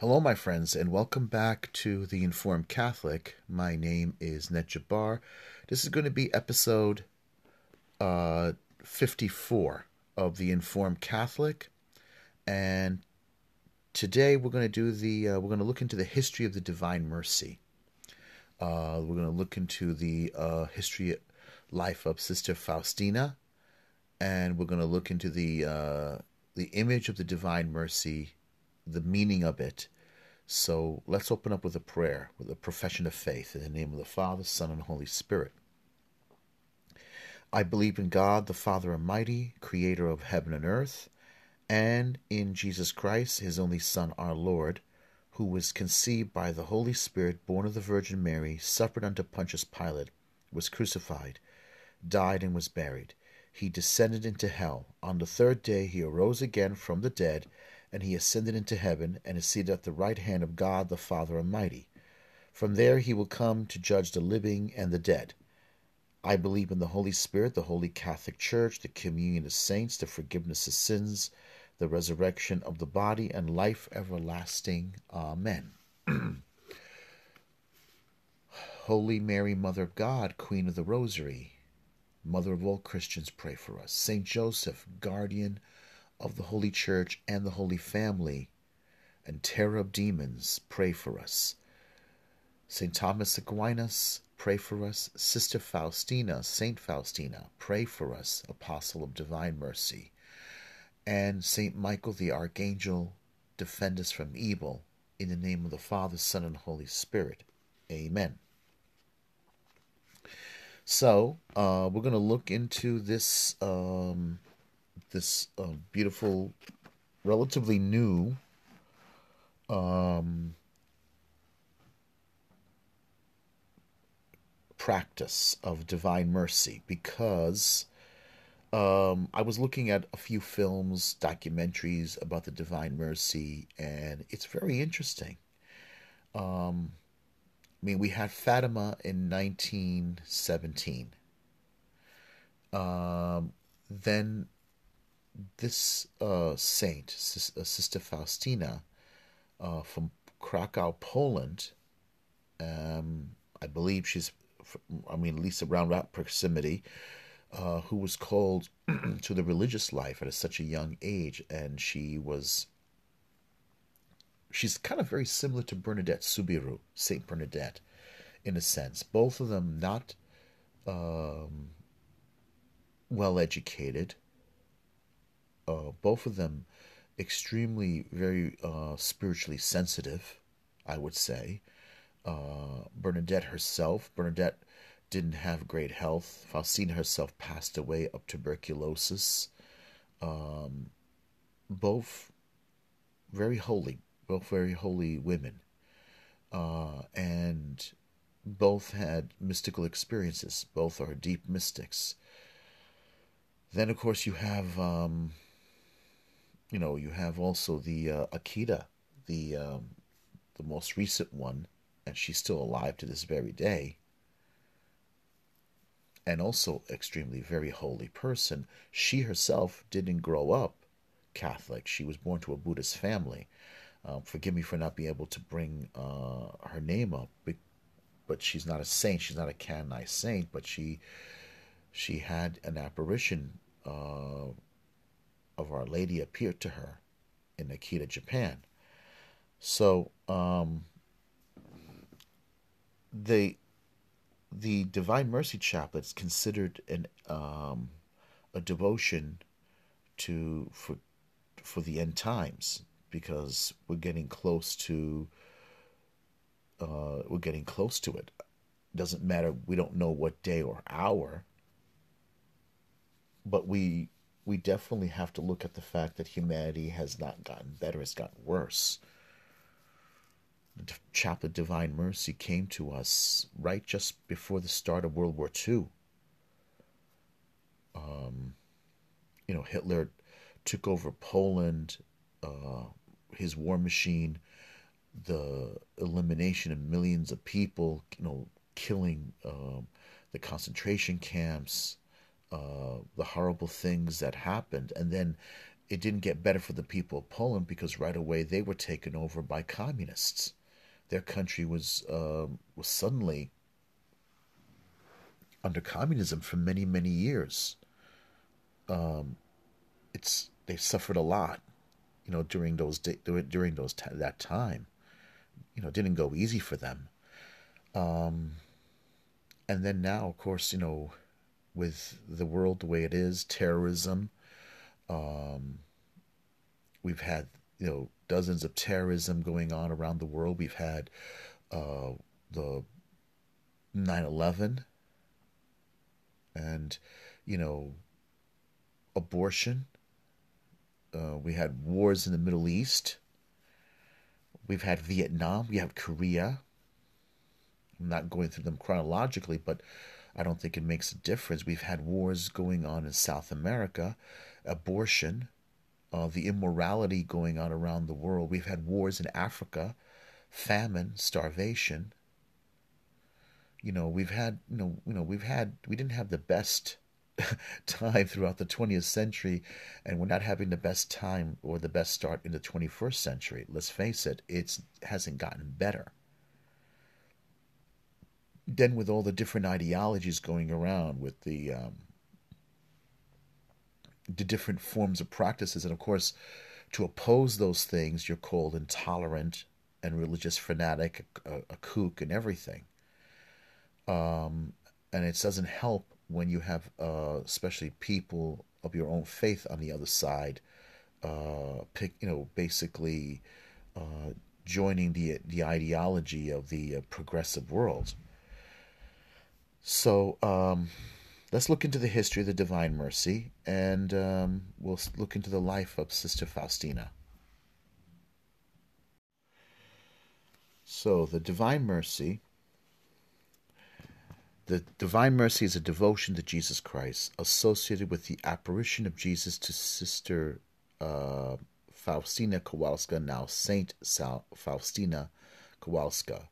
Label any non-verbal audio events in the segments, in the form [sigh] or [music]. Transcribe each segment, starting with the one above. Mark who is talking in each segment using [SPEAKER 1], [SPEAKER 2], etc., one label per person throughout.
[SPEAKER 1] Hello, my friends, and welcome back to The Informed Catholic. My name is Ned Jabbar. This is going to be episode uh, 54 of The Informed Catholic. And today we're going to do the, uh, we're going to look into the history of the Divine Mercy. Uh, we're going to look into the uh, history, life of Sister Faustina, and we're going to look into the, uh, the image of the Divine Mercy the meaning of it. So let's open up with a prayer, with a profession of faith in the name of the Father, Son, and Holy Spirit. I believe in God, the Father Almighty, creator of heaven and earth, and in Jesus Christ, his only Son, our Lord, who was conceived by the Holy Spirit, born of the Virgin Mary, suffered under Pontius Pilate, was crucified, died, and was buried. He descended into hell. On the third day he arose again from the dead and he ascended into heaven, and is seated at the right hand of God the Father Almighty. From there he will come to judge the living and the dead. I believe in the Holy Spirit, the Holy Catholic Church, the communion of saints, the forgiveness of sins, the resurrection of the body, and life everlasting. Amen. [clears throat] Holy Mary, Mother of God, Queen of the Rosary, Mother of all Christians, pray for us. Saint Joseph, guardian of the Holy Church and the Holy Family and terror of demons, pray for us. St. Thomas Aquinas, pray for us. Sister Faustina, Saint Faustina, pray for us, Apostle of Divine Mercy. And Saint Michael the Archangel, defend us from evil. In the name of the Father, Son, and Holy Spirit. Amen. So, uh, we're going to look into this um, this uh, beautiful, relatively new um, practice of divine mercy because um, I was looking at a few films, documentaries about the divine mercy, and it's very interesting. Um, I mean, we had Fatima in 1917. Um, then this uh, saint, uh, Sister Faustina, uh, from Krakow, Poland, um, I believe she's, I mean, at least around that proximity, uh, who was called [clears throat] to the religious life at a, such a young age, and she was. She's kind of very similar to Bernadette Soubirous, Saint Bernadette, in a sense. Both of them not um, well educated, uh, both of them extremely, very uh, spiritually sensitive, I would say. Uh, Bernadette herself, Bernadette didn't have great health. Faustina herself passed away of tuberculosis. Um, both very holy, both very holy women. Uh, and both had mystical experiences. Both are deep mystics. Then, of course, you have um, you know, you have also the uh, Akita, the um, the most recent one, and she's still alive to this very day. And also extremely very holy person. She herself didn't grow up Catholic. She was born to a Buddhist family. Um, forgive me for not being able to bring uh, her name up, but she's not a saint. She's not a canonized saint, but she she had an apparition uh, of Our Lady appeared to her in Akita, Japan. So um, the the Divine Mercy Chaplet is considered an um, a devotion to for for the end times because we're getting close to uh, we're getting close to it. Doesn't matter. We don't know what day or hour, but we we definitely have to look at the fact that humanity has not gotten better, it's gotten worse. The chaplet Divine Mercy came to us right just before the start of World War II. Um, you know, Hitler took over Poland, uh, his war machine, the elimination of millions of people, you know, killing um, the concentration camps, uh, the horrible things that happened, and then it didn't get better for the people of Poland because right away they were taken over by communists. Their country was uh, was suddenly under communism for many many years. Um, it's they suffered a lot, you know, during those during those that time. You know, didn't go easy for them. Um, and then now, of course, you know, with the world the way it is, terrorism. Um, we've had you know dozens of terrorism going on around the world. We've had uh, the 9/11, and you know abortion. Uh, we had wars in the Middle East. We've had Vietnam. We have Korea. I'm not going through them chronologically, but I don't think it makes a difference. We've had wars going on in South America, abortion, uh, the immorality going on around the world. We've had wars in Africa, famine, starvation. You know, we've had, you know, you know, we've had, we didn't have the best [laughs] time throughout the 20th century, and we're not having the best time or the best start in the 21st century. Let's face it, it hasn't gotten better then with all the different ideologies going around with the um, the different forms of practices and of course to oppose those things you're called intolerant and religious fanatic a, a kook and everything. Um, and it doesn't help when you have uh, especially people of your own faith on the other side uh, pick you know basically uh, joining the the ideology of the uh, progressive world so um, let's look into the history of the Divine Mercy and um, we'll look into the life of Sister Faustina. So, the Divine Mercy. The Divine Mercy is a devotion to Jesus Christ associated with the apparition of Jesus to Sister uh, Faustina Kowalska, now Saint Faustina Kowalska.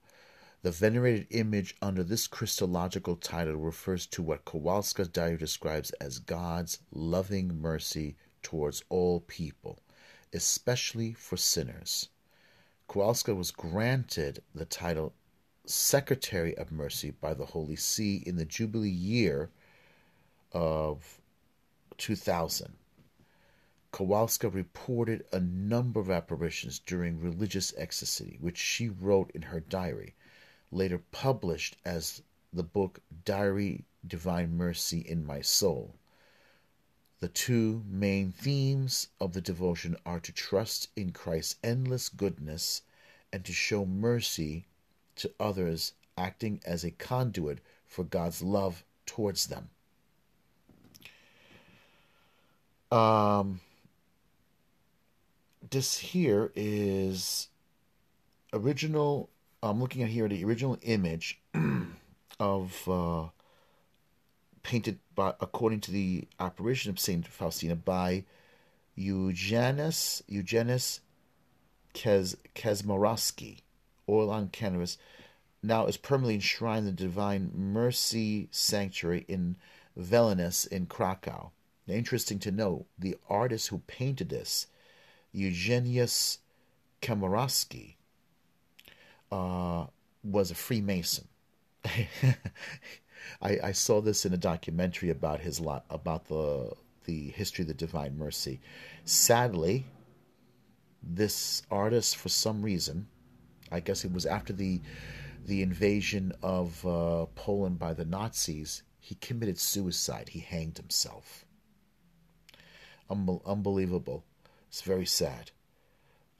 [SPEAKER 1] The venerated image under this Christological title refers to what Kowalska's diary describes as God's loving mercy towards all people, especially for sinners. Kowalska was granted the title Secretary of Mercy by the Holy See in the Jubilee year of 2000. Kowalska reported a number of apparitions during religious ecstasy, which she wrote in her diary later published as the book Diary Divine Mercy in My Soul. The two main themes of the devotion are to trust in Christ's endless goodness and to show mercy to others, acting as a conduit for God's love towards them. Um, this here is original I'm looking at here the original image [clears throat] of uh, painted by according to the apparition of Saint Faustina by Eugenus Eugenus Kes, Kesmarowski, oil on canvas, now is permanently enshrined in the Divine Mercy Sanctuary in Vilnius in Krakow. Interesting to note, the artist who painted this, Eugenius Kamarowski, uh, was a Freemason. [laughs] I, I, saw this in a documentary about his lot about the the history of the Divine Mercy. Sadly, this artist, for some reason, I guess it was after the the invasion of uh, Poland by the Nazis, he committed suicide. He hanged himself. unbelievable. It's very sad.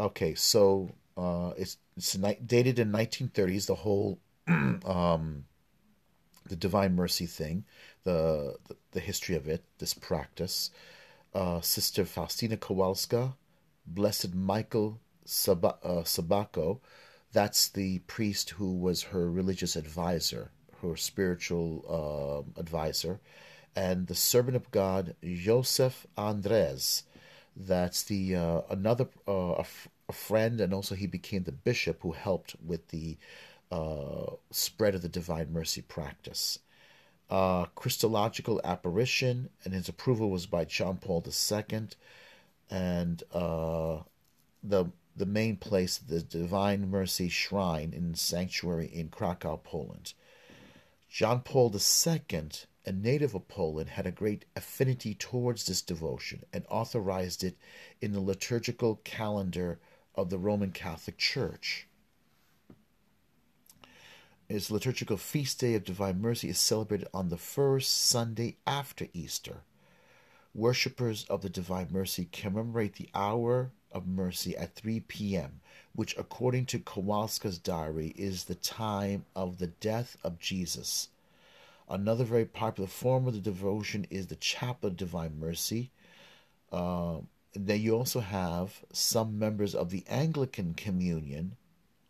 [SPEAKER 1] Okay, so uh, it's it's dated in 1930s. The whole [clears throat] um, the Divine Mercy thing, the, the, the history of it, this practice. Uh, Sister Faustina Kowalska, Blessed Michael Sab- uh, Sabako, that's the priest who was her religious advisor, her spiritual uh, advisor, and the servant of God Joseph Andres. That's the uh, another uh, a friend, and also he became the bishop who helped with the uh, spread of the Divine Mercy practice. Uh, Christological apparition, and his approval was by John Paul II. and uh, the the main place, the Divine Mercy Shrine in Sanctuary in Krakow, Poland. John Paul II, a native of Poland, had a great affinity towards this devotion and authorized it in the liturgical calendar of the Roman Catholic Church. Its liturgical feast day of Divine Mercy is celebrated on the first Sunday after Easter. Worshippers of the Divine Mercy commemorate the hour of mercy at 3 p.m., which, according to Kowalska's diary, is the time of the death of Jesus. Another very popular form of the devotion is the Chaplet of Divine Mercy. Uh, then you also have some members of the Anglican Communion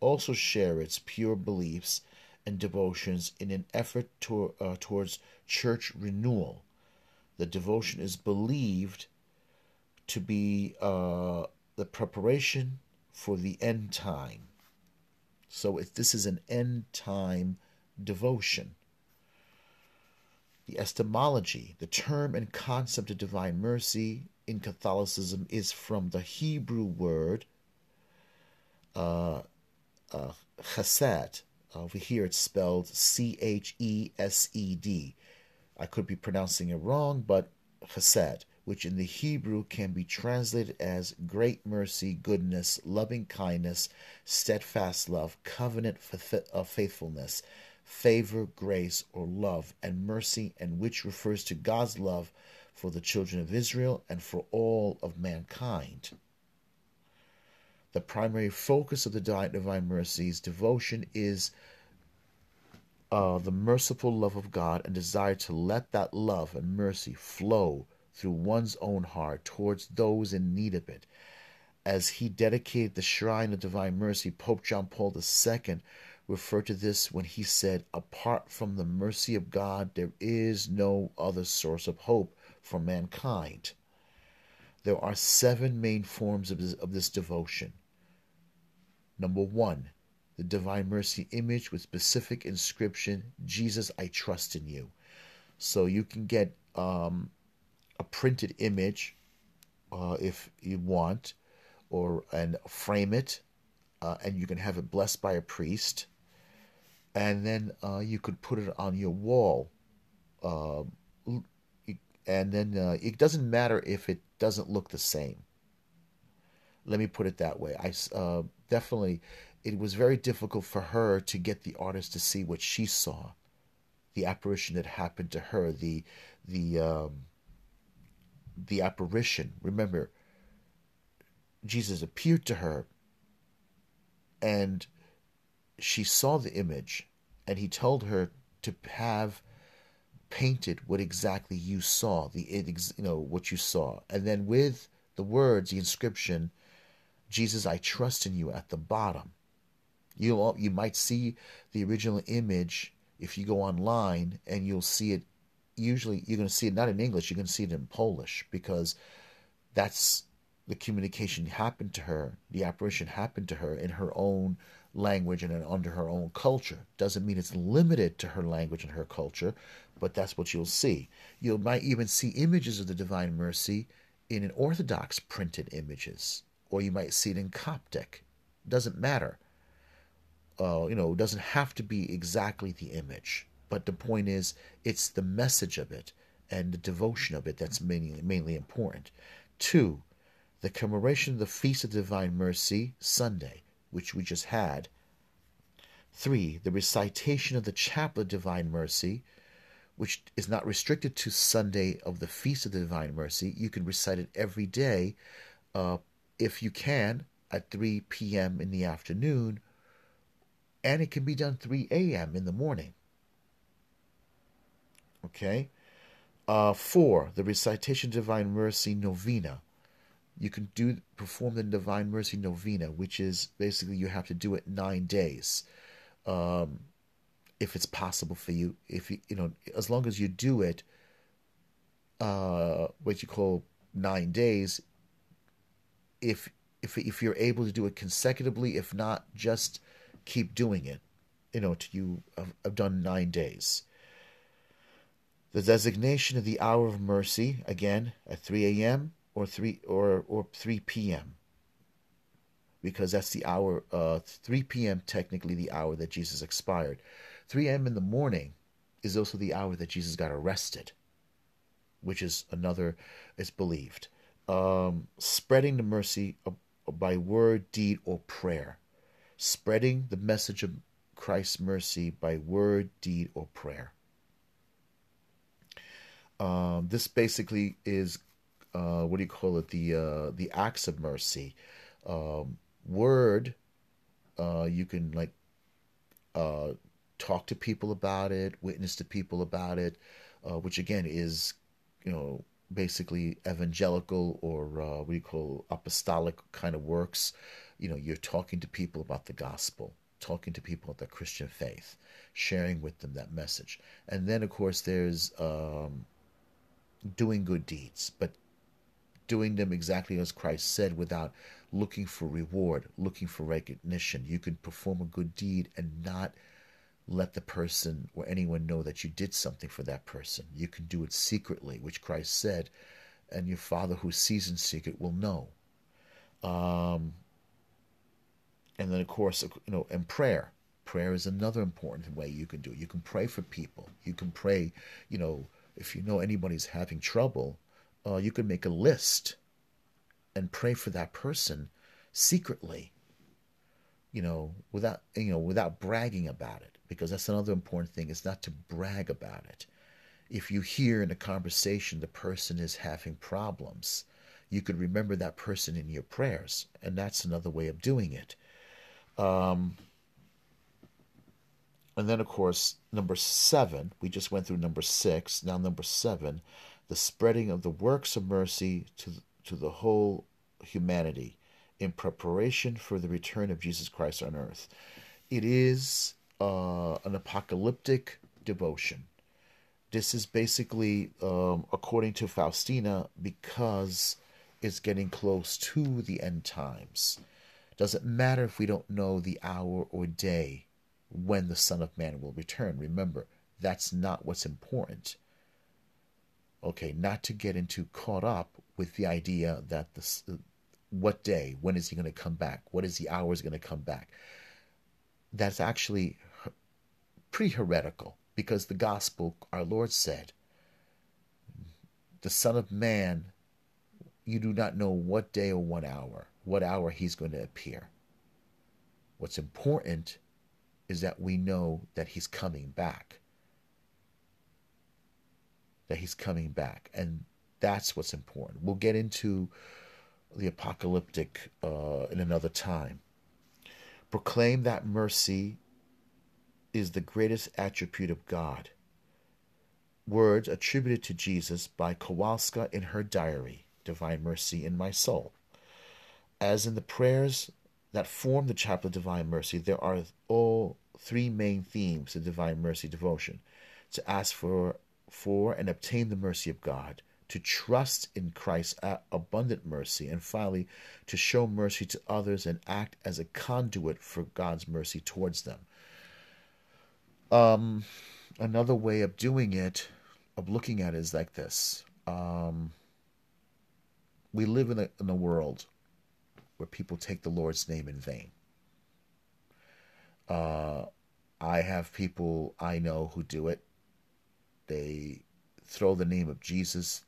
[SPEAKER 1] also share its pure beliefs and devotions in an effort to, uh, towards church renewal. The devotion is believed to be uh, the preparation for the end time. So if this is an end time devotion. The etymology, the term and concept of divine mercy in Catholicism is from the Hebrew word uh, uh, chesed. Over here it's spelled C H E S E D. I could be pronouncing it wrong, but chesed which in the Hebrew can be translated as great mercy, goodness, loving kindness, steadfast love, covenant of faithfulness, favor, grace, or love, and mercy, and which refers to God's love for the children of Israel and for all of mankind. The primary focus of the Divine Mercies devotion is uh, the merciful love of God and desire to let that love and mercy flow through one's own heart towards those in need of it. As he dedicated the shrine of divine mercy, Pope John Paul II referred to this when he said, Apart from the mercy of God, there is no other source of hope for mankind. There are seven main forms of this, of this devotion. Number one, the Divine Mercy image with specific inscription, Jesus, I trust in you. So you can get um, a printed image uh, if you want, or and frame it, uh, and you can have it blessed by a priest, and then uh, you could put it on your wall. And then uh, it doesn't matter if it doesn't look the same. Let me put it that way. I uh, definitely, it was very difficult for her to get the artist to see what she saw, the apparition that happened to her, the the um, the apparition. Remember, Jesus appeared to her and she saw the image and he told her to have painted what exactly you saw the you know what you saw and then with the words the inscription jesus i trust in you at the bottom you you might see the original image if you go online and you'll see it usually you're going to see it not in English, you're going to see it in Polish because that's the communication happened to her, the apparition happened to her in her own language and under her own culture. Doesn't mean it's limited to her language and her culture, but that's what you'll see. You might even see images of the Divine Mercy in an Orthodox printed images, or you might see it in Coptic. Doesn't matter. Uh, you know, it doesn't have to be exactly the image. But the point is, it's the message of it and the devotion of it that's mainly, mainly important. Two, the commemoration of the Feast of Divine Mercy, Sunday, which we just had. Three, the recitation of the Chaplet of Divine Mercy, which is not restricted to Sunday of the Feast of the Divine Mercy. You can recite it every day uh, if you can at 3 p.m. in the afternoon, and it can be done 3 a.m. in the morning. Okay? Uh, four, the recitation Divine Mercy Novena. You can do perform the Divine Mercy Novena, which is basically you have to do it nine days, um, if it's possible for you. If you you know, as long as you do it, uh, what you call nine days. If if if you're able to do it consecutively, if not, just keep doing it. You know, to you have, have done nine days. The designation of the hour of mercy, again, at 3 a.m. or 3 or or 3 p.m. because that's the hour uh 3 p.m. technically the hour that Jesus expired. 3 a.m. in the morning is also the hour that Jesus got arrested, which is another it's believed. Um, spreading the mercy by word, deed, or prayer. Spreading the message of Christ's mercy by word, deed, or prayer. Um, this basically is uh, what do you call it? The uh, the acts of mercy. Um, word, uh, you can like uh, talk to people about it, witness to people about it, uh, which again is, you know, basically evangelical or uh, what do you call apostolic kind of works. You know, you're talking to people about the gospel, talking to people about the Christian faith, sharing with them that message. And then, of course, there's um, doing good deeds, but doing them exactly as Christ said without looking for reward, looking for recognition. You can perform a good deed and not let the person or anyone know that you did something for that person. You can do it secretly, which Christ said, and your Father who sees in secret will know. Um, and then, of course, you know, and prayer. Prayer is another important way you can do it. You can pray for people. You can pray, you know, if you know anybody's having trouble, uh, you can make a list and pray for that person secretly you know without you know without bragging about it because that's another important thing is not to brag about it. If you hear in a conversation the person is having problems you could remember that person in your prayers and that's another way of doing it. Um, and then of course number seven we just went through number six now number seven the spreading of the works of mercy to, to the whole humanity in preparation for the return of Jesus Christ on earth. It is uh, an apocalyptic devotion. This is basically, um, according to Faustina, because it's getting close to the end times. Doesn't matter if we don't know the hour or day when the Son of Man will return. Remember, that's not what's important. Okay, not to get into caught up with the idea that the what day, when is he going to come back? What is the hours going to come back? That's actually pretty heretical because the gospel, our Lord said, the Son of Man, you do not know what day or what hour, what hour he's going to appear. What's important is that we know that he's coming back. That he's coming back. And that's what's important. We'll get into the apocalyptic uh, in another time. Proclaim that mercy is the greatest attribute of God. Words attributed to Jesus by Kowalska in her diary, Divine Mercy in My Soul. As in the prayers that form the Chaplet of Divine Mercy, there are all three main themes of Divine Mercy devotion to ask for, for and obtain the mercy of God, to trust in Christ's abundant mercy, and finally, to show mercy to others and act as a conduit for God's mercy towards them. Um, another way of doing it, of looking at it, is like this. Um, we live in a, in a world where people take the Lord's name in vain. Uh, I have people I know who do it. They throw the name of Jesus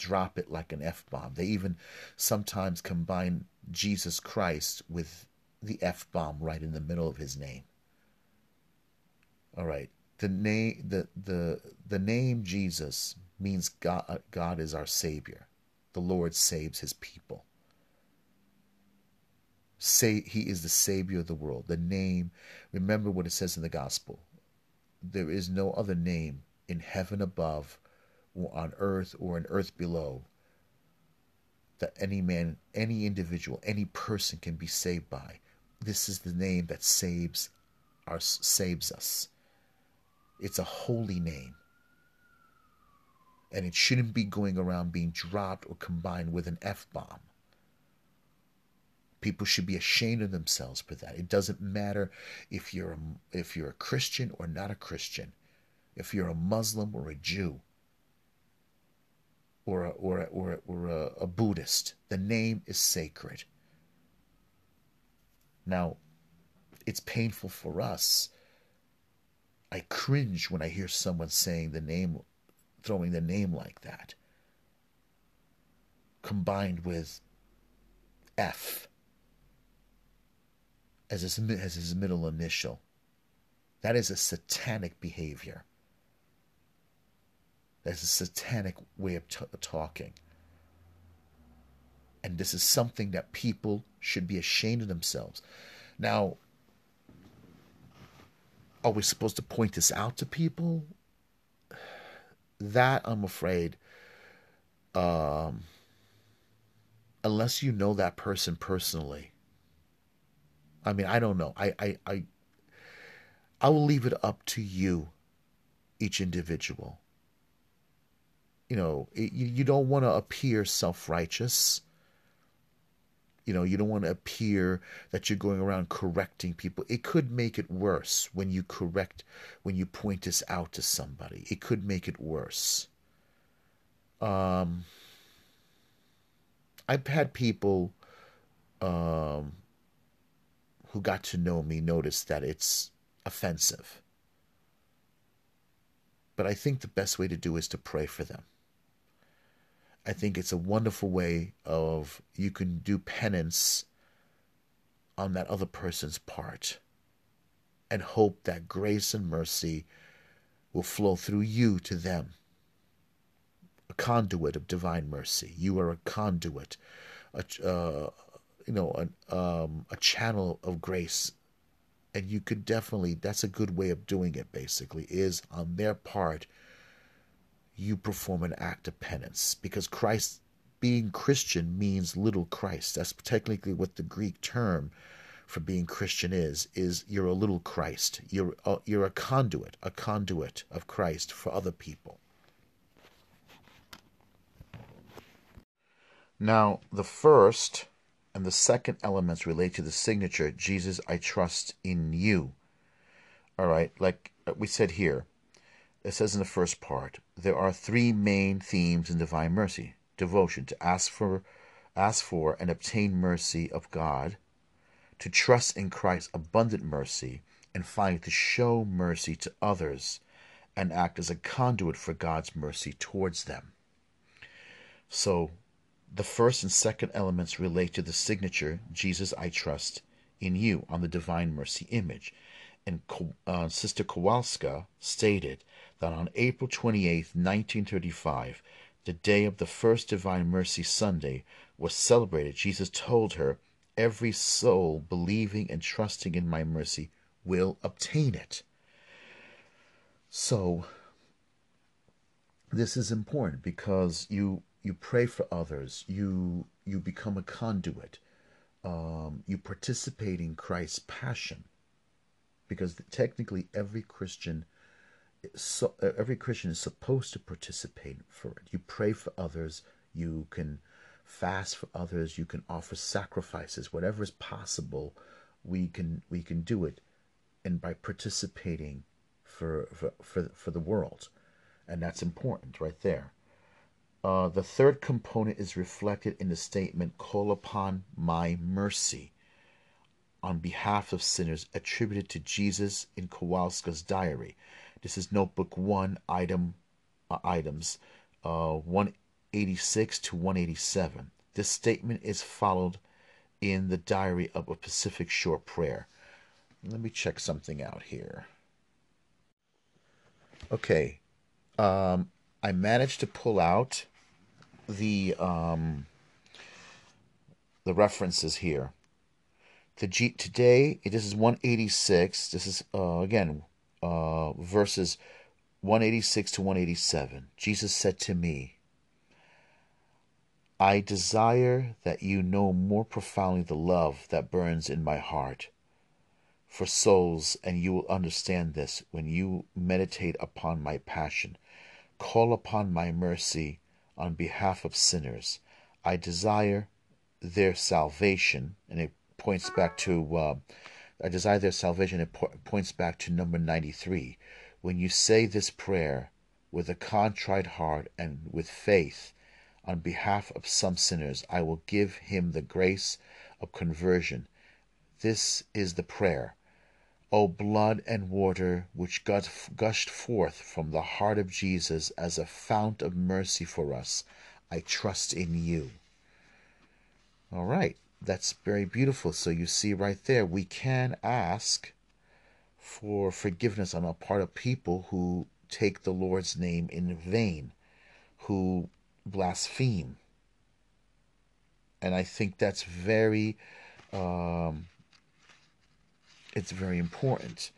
[SPEAKER 1] drop it like an F bomb. They even sometimes combine Jesus Christ with the F bomb right in the middle of his name. All right. The name the the the name Jesus means God uh, God is our savior. The Lord saves his people. Say he is the savior of the world. The name, remember what it says in the gospel. There is no other name in heaven above on earth or in earth below that any man, any individual, any person can be saved by. This is the name that saves our saves us. It's a holy name. And it shouldn't be going around being dropped or combined with an F bomb. People should be ashamed of themselves for that. It doesn't matter if you're a, if you're a Christian or not a Christian, if you're a Muslim or a Jew or a, or a, or, a, or a, a Buddhist. The name is sacred. Now, it's painful for us. I cringe when I hear someone saying the name, throwing the name like that, combined with F as his, as his middle initial. That is a satanic behavior. That's a satanic way of t- talking. And this is something that people should be ashamed of themselves. Now, are we supposed to point this out to people? That, I'm afraid, um, unless you know that person personally. I mean, I don't know. I, I, I, I will leave it up to you, each individual. You know, you, you don't want to appear self righteous. You know, you don't want to appear that you're going around correcting people. It could make it worse when you correct, when you point this out to somebody. It could make it worse. Um, I've had people um, who got to know me notice that it's offensive. But I think the best way to do is to pray for them. I think it's a wonderful way of you can do penance on that other person's part and hope that grace and mercy will flow through you to them. A conduit of divine mercy. You are a conduit, a, uh, you know, a, um, a channel of grace. And you could definitely, that's a good way of doing it, basically, is on their part you perform an act of penance because Christ being Christian means little Christ. That's technically what the Greek term for being Christian is is you're a little Christ. You're a, you're a conduit, a conduit of Christ for other people. Now, the first and the second elements relate to the signature, Jesus, I trust in you. All right, like we said here, it says in the first part, there are three main themes in divine mercy devotion, to ask for, ask for and obtain mercy of God, to trust in Christ's abundant mercy, and finally to show mercy to others and act as a conduit for God's mercy towards them. So, the first and second elements relate to the signature, Jesus, I trust in you, on the divine mercy image. And uh, Sister Kowalska stated that on April 28, 1935, the day of the first Divine Mercy Sunday was celebrated, Jesus told her, Every soul believing and trusting in my mercy will obtain it. So, this is important because you you pray for others, you you become a conduit, um, you participate in Christ's passion, because technically every Christian so every Christian is supposed to participate for it. You pray for others, you can fast for others, you can offer sacrifices, whatever is possible, we can we can do it and by participating for for for, for the world. And that's important right there. Uh, the third component is reflected in the statement, Call upon my mercy on behalf of sinners attributed to Jesus in Kowalska's diary. This is notebook one item uh, items uh, 186 to 187. This statement is followed in the diary of a Pacific Shore prayer. Let me check something out here. Okay, um, I managed to pull out the um, the references here. The G today this is 186. This is uh, again uh, verses 186 to 187. Jesus said to me, I desire that you know more profoundly the love that burns in my heart for souls, and you will understand this when you meditate upon my passion. Call upon my mercy on behalf of sinners. I desire their salvation, and it points back to uh, I desire their salvation. It po- points back to number 93. When you say this prayer with a contrite heart and with faith on behalf of some sinners. I will give him the grace of conversion. This is the prayer. O blood and water which gushed forth from the heart of Jesus as a fount of mercy for us, I trust in you. All right, that's very beautiful. So you see right there, we can ask for forgiveness on the part of people who take the Lord's name in vain, who blaspheme. And I think that's very, um, it's very important.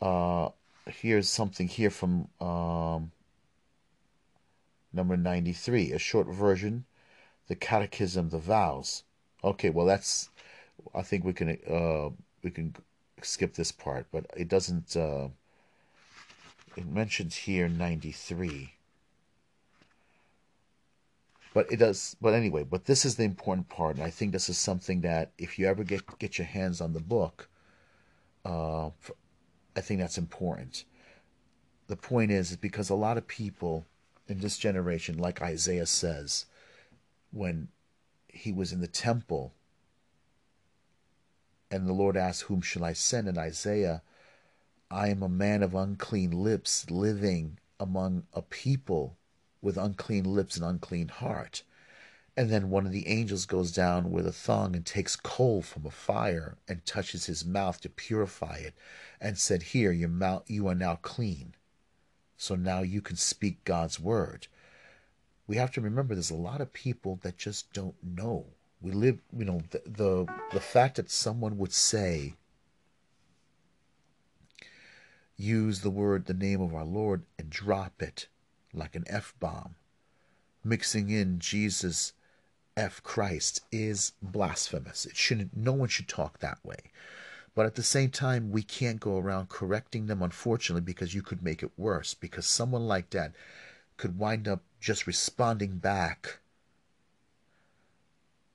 [SPEAKER 1] Uh, here's something here from um, number 93, a short version, the Catechism, the vows. Okay, well that's, I think we can, uh, we can skip this part, but it doesn't. Uh, it mentions here 93. But it does. But anyway, but this is the important part, and I think this is something that if you ever get get your hands on the book, uh, I think that's important. The point is, is because a lot of people in this generation, like Isaiah says, when he was in the temple and the Lord asked, Whom shall I send? And Isaiah, I am a man of unclean lips, living among a people with unclean lips and unclean heart. And then one of the angels goes down with a thong and takes coal from a fire and touches his mouth to purify it, and said, Here, your mouth, you are now clean. So now you can speak God's word. We have to remember there's a lot of people that just don't know. We live you know the, the the fact that someone would say use the word the name of our lord and drop it like an f-bomb. Mixing in jesus f christ is blasphemous. It shouldn't no one should talk that way. But at the same time we can't go around correcting them unfortunately because you could make it worse. Because someone like that could wind up just responding back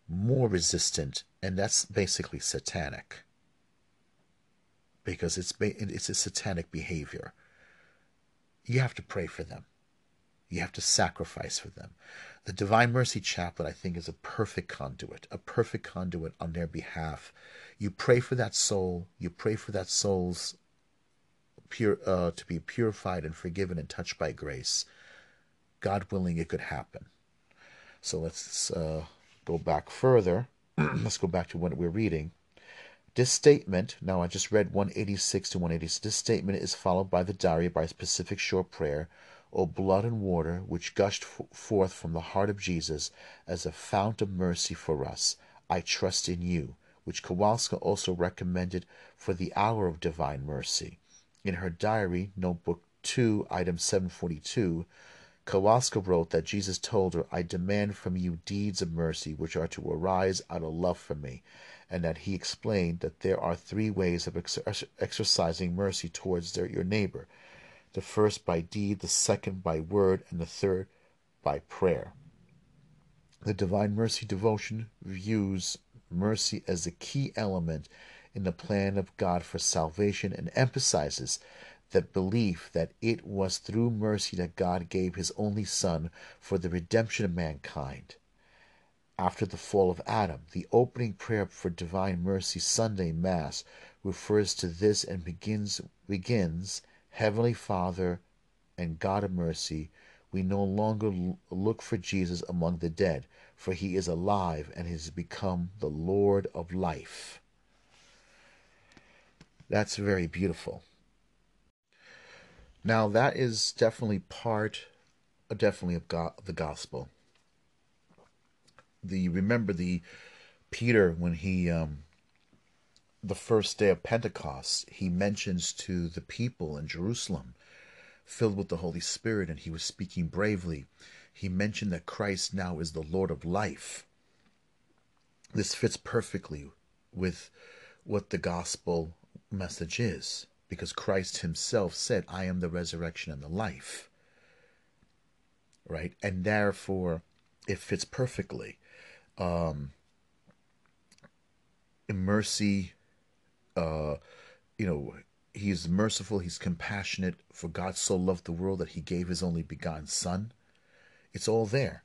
[SPEAKER 1] more resistant, and that's basically satanic because it's it's a satanic behavior. You have to pray for them. You have to sacrifice for them. The Divine Mercy Chaplet, I think, is a perfect conduit, a perfect conduit on their behalf. You pray for that soul. You pray for that soul's pure uh, to be purified and forgiven and touched by grace. God willing, it could happen. So let's uh, go back further. [clears throat] Let's go back to what we're reading. This statement, now I just read 186 to 186. This statement is followed by the diary by a specific short prayer. O blood and water, which gushed forth from the heart of Jesus as a fount of mercy for us, I trust in you, which Kowalska also recommended for the hour of divine mercy. In her diary, notebook 2, item 742, Kowalska wrote that Jesus told her, I demand from you deeds of mercy which are to arise out of love for me, and that he explained that there are three ways of exercising mercy towards their, your neighbor the first by deed, the second by word, and the third by prayer. The Divine Mercy devotion views mercy as a key element in the plan of God for salvation and emphasizes that belief that it was through mercy that God gave his only Son for the redemption of mankind. After the fall of Adam, the opening prayer for Divine Mercy Sunday Mass refers to this and begins begins Heavenly Father and God of mercy, we no longer look for Jesus among the dead, for he is alive and has become the Lord of life. That's very beautiful. Now that is definitely part, uh, definitely of the gospel. The remember the Peter when he um, the first day of Pentecost, he mentions to the people in Jerusalem, filled with the Holy Spirit, and he was speaking bravely. He mentioned that Christ now is the Lord of life. This fits perfectly with what the gospel message is because Christ himself said, I am the resurrection and the life. Right? And therefore, it fits perfectly. Um, mercy, uh, you know, he is merciful, he's compassionate, for God so loved the world that he gave his only begotten Son. It's all there.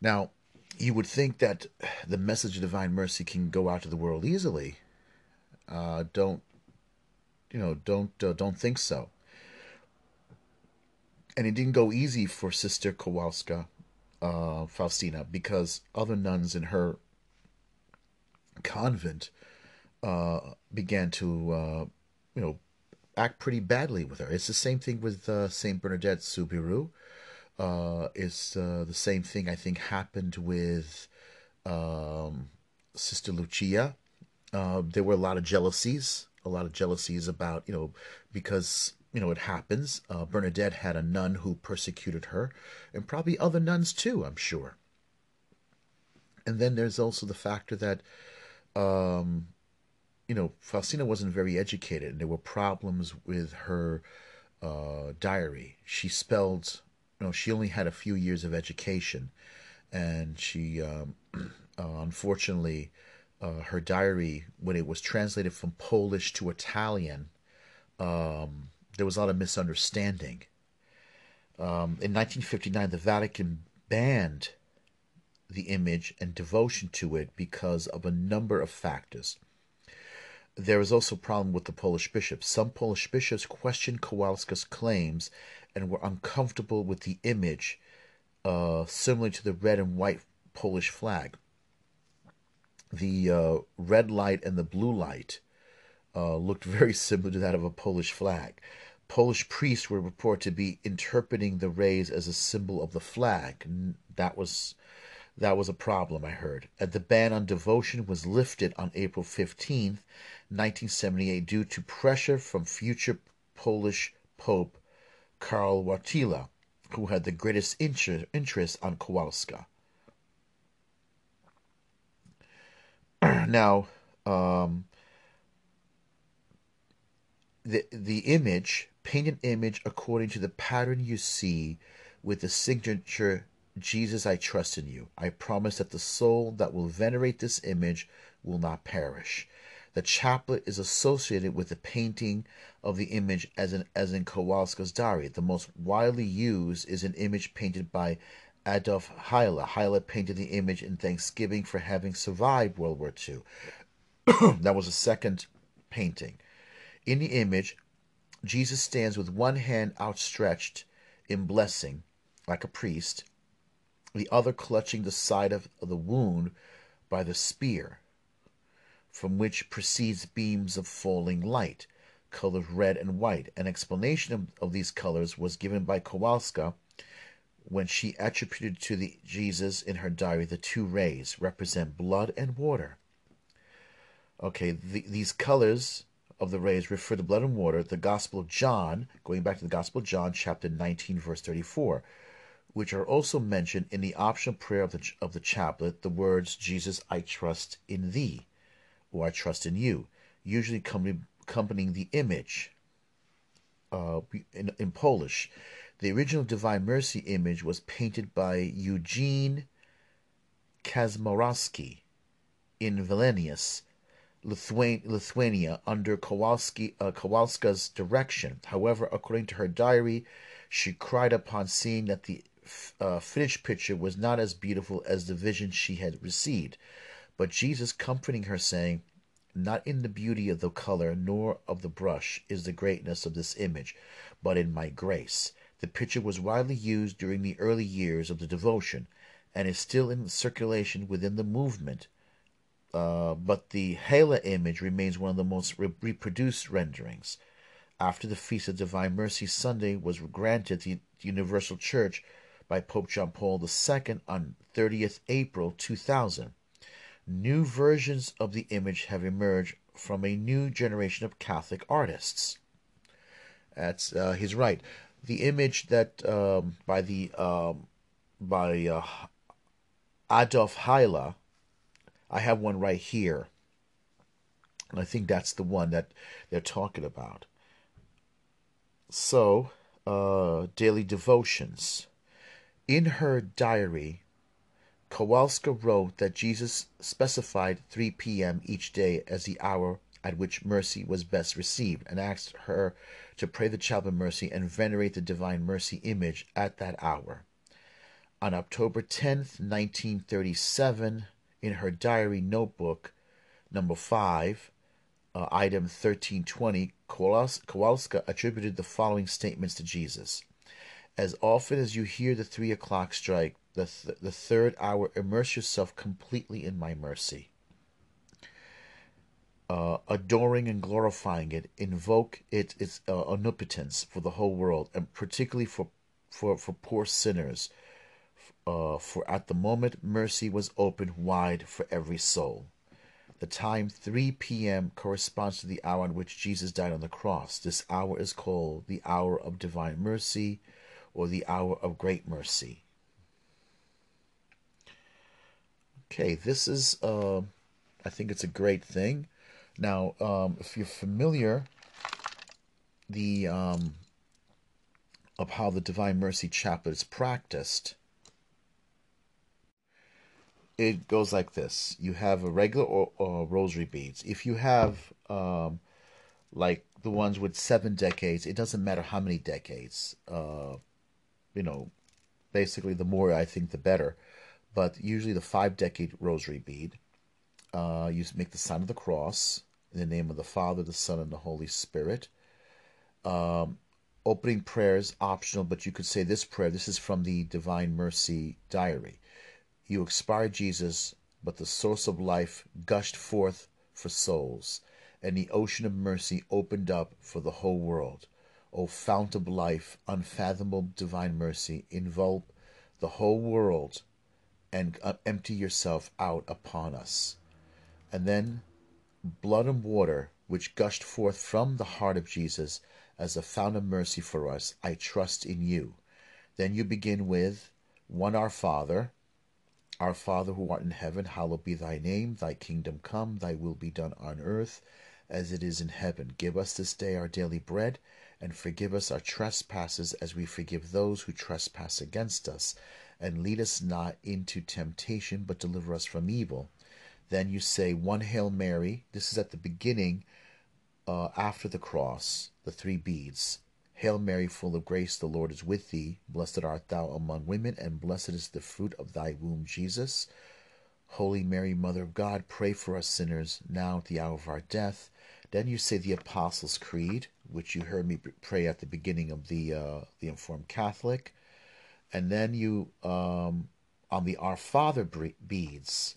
[SPEAKER 1] Now, you would think that the message of divine mercy can go out to the world easily. Uh, don't, you know, don't uh, don't think so. And it didn't go easy for Sister Kowalska, uh, Faustina, because other nuns in her convent uh, began to, uh, you know, act pretty badly with her. It's the same thing with uh, Saint Bernadette Soubirous. Uh, it's the same thing I think happened with um, Sister Lucia. Uh, there were a lot of jealousies, a lot of jealousies about you know because you know it happens. Uh, Bernadette had a nun who persecuted her, and probably other nuns too. I'm sure. And then there's also the factor that um, you know, Faustina wasn't very educated, and there were problems with her uh, diary. She spelled, you know, she only had a few years of education, and she, um, [clears throat] uh, unfortunately, uh, her diary, when it was translated from Polish to Italian, um, there was a lot of misunderstanding. Um, in 1959, the Vatican banned the image and devotion to it because of a number of factors. There was also a problem with the Polish bishops. Some Polish bishops questioned Kowalska's claims and were uncomfortable with the image, uh, similar to the red and white Polish flag. The uh, red light and the blue light uh, looked very [laughs] similar to that of a Polish flag. Polish priests were reported to be interpreting the rays as a symbol of the flag. That was that was a problem, I heard. And the ban on devotion was lifted on April 15th 1978 due to pressure from future Polish Pope Karol Wojtyla, who had the greatest interest on Kowalska. [clears throat] now, um, the the image, paint an image according to the pattern you see with the signature Jesus, I trust in you. I promise that the soul that will venerate this image will not perish. The chaplet is associated with the painting of the image as in, as in Kowalska's diary. The most widely used is an image painted by Adolf Hyla. Hyla painted the image in thanksgiving for having survived World War II. [clears throat] that was a second painting. In the image, Jesus stands with one hand outstretched in blessing, like a priest, the other clutching the side of the wound by the spear from which proceeds beams of falling light, colored red and white. An explanation of, of these colors was given by Kowalska when she attributed to the Jesus in her diary the two rays represent blood and water. Okay, the, these colors of the rays refer to blood and water. The Gospel of John, going back to the Gospel of John, chapter 19, verse 34, which are also mentioned in the optional prayer of the, of the chaplet, the words, Jesus, I trust in thee or I trust in you, usually accompanying the image uh, in, in Polish. The original Divine Mercy image was painted by Eugene Kazimirowski in Vilnius, Lithuania, under Kowalski, uh, Kowalska's direction. However, according to her diary, she cried upon seeing that the uh, finished picture was not as beautiful as the vision she had received. But Jesus comforting her, saying, Not in the beauty of the color nor of the brush is the greatness of this image, but in my grace. The picture was widely used during the early years of the devotion, and is still in circulation within the movement. Uh, but the Hyla image remains one of the most re- reproduced renderings. After the Feast of Divine Mercy Sunday was granted the Universal Church by Pope John Paul II on 30th April 2000, new versions of the image have emerged from a new generation of Catholic artists. That's uh, he's right. The image that um, by the um, by uh, Adolf Hyla, I have one right here, and I think that's the one that they're talking about. So, uh, daily devotions. In her diary, Kowalska wrote that Jesus specified 3 p.m. each day as the hour at which mercy was best received, and asked her to pray the Chaplet Mercy and venerate the Divine Mercy image at that hour. On October 10th, 1937, in her diary notebook, number 5, uh, item 1320, Kowalska attributed the following statements to Jesus. As often as you hear the three o'clock strike, the, th- the third hour, immerse yourself completely in my mercy. Uh, adoring and glorifying it, invoke it, its uh, omnipotence for the whole world, and particularly for, for, for poor sinners. Uh, for at the moment, mercy was opened wide for every soul. The time 3 p.m. corresponds to the hour on which Jesus died on the cross. This hour is called the hour of divine mercy or the hour of great mercy. Okay, this is, uh, I think it's a great thing. Now, um, if you're familiar, the um, of how the Divine Mercy Chaplet is practiced, it goes like this: you have a regular or, or rosary beads. If you have um, like the ones with seven decades, it doesn't matter how many decades. Uh, you know, basically the more I think the better. But usually the five decade rosary bead, uh, you make the sign of the cross in the name of the Father, the Son, and the Holy Spirit. Um, opening prayers optional, but you could say this prayer. This is from the Divine Mercy Diary. You expired Jesus, but the source of life gushed forth for souls, and the ocean of mercy opened up for the whole world. O fount of life, unfathomable divine mercy, envelop the whole world and uh, empty yourself out upon us. And then blood and water, which gushed forth from the heart of Jesus as a fount of mercy for us, I trust in you. Then you begin with one Our Father. Our Father who art in heaven, hallowed be thy name. Thy kingdom come, thy will be done on earth as it is in heaven. Give us this day our daily bread and forgive us our trespasses as we forgive those who trespass against us. And lead us not into temptation, but deliver us from evil. Then you say one Hail Mary. This is at the beginning, uh, after the cross, the three beads. Hail Mary, full of grace, the Lord is with thee. Blessed art thou among women, and blessed is the fruit of thy womb, Jesus. Holy Mary, Mother of God, pray for us sinners, now at the hour of our death. Then you say the Apostles' Creed, which you heard me pray at the beginning of the uh, the Informed Catholic, and then you um, on the Our Father beads.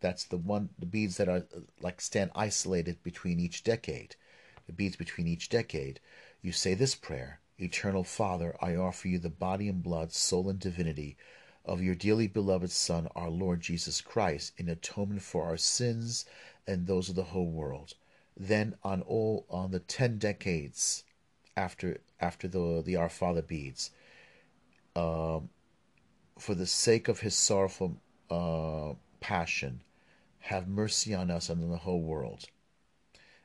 [SPEAKER 1] That's the one the beads that are like stand isolated between each decade. The beads between each decade. You say this prayer: Eternal Father, I offer you the body and blood, soul and divinity of your dearly beloved Son, our Lord Jesus Christ, in atonement for our sins and those of the whole world then on all on the ten decades after after the the Our Father beads, um, for the sake of His sorrowful uh, passion, have mercy on us and on the whole world.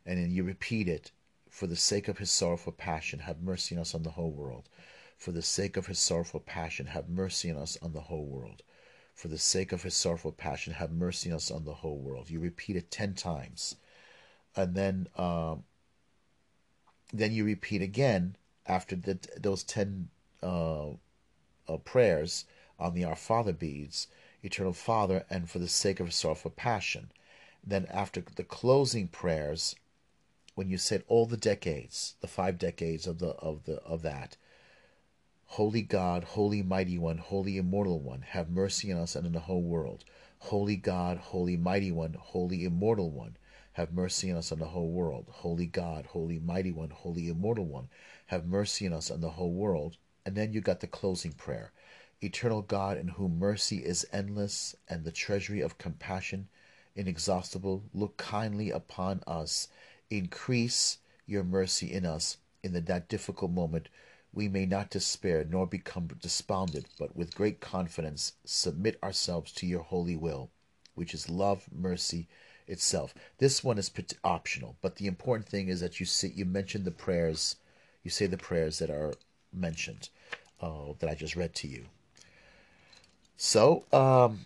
[SPEAKER 1] And then you repeat it, for the sake of His sorrowful passion, have mercy on us on the whole world. For the sake of His sorrowful passion, have mercy on us on the whole world. For the sake of His sorrowful passion, have mercy on us on the whole world. You repeat it ten times and then um, then you repeat again after the, those ten uh, uh, prayers on the Our Father beads, Eternal Father, and for the sake of sorrowful passion. Then after the closing prayers, when you said all the decades, the five decades of the of the of that. Holy God, Holy Mighty One, Holy Immortal One, have mercy on us and on the whole world. Holy God, Holy Mighty One, Holy Immortal One, have mercy on us and the whole world. Holy God, Holy Mighty One, Holy Immortal One, have mercy on us and the whole world. And then you got the closing prayer. Eternal God, in whom mercy is endless and the treasury of compassion inexhaustible, look kindly upon us. Increase your mercy in us in that difficult moment. We may not despair nor become despondent, but with great confidence submit ourselves to your holy will, which is love, mercy, itself. This one is optional, but the important thing is that you see you mention the prayers, you say the prayers that are mentioned uh, that I just read to you. So um,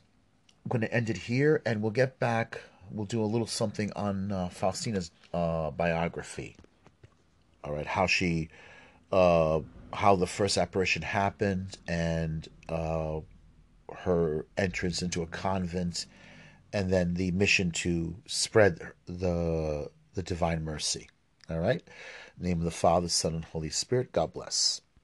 [SPEAKER 1] I'm going to end it here, and we'll get back. We'll do a little something on uh, Faustina's uh, biography. All right, how she, uh, how the first apparition happened, and uh, her entrance into a convent, and then the mission to spread the the divine mercy. All right. name of the Father, Son, and Holy Spirit. God bless.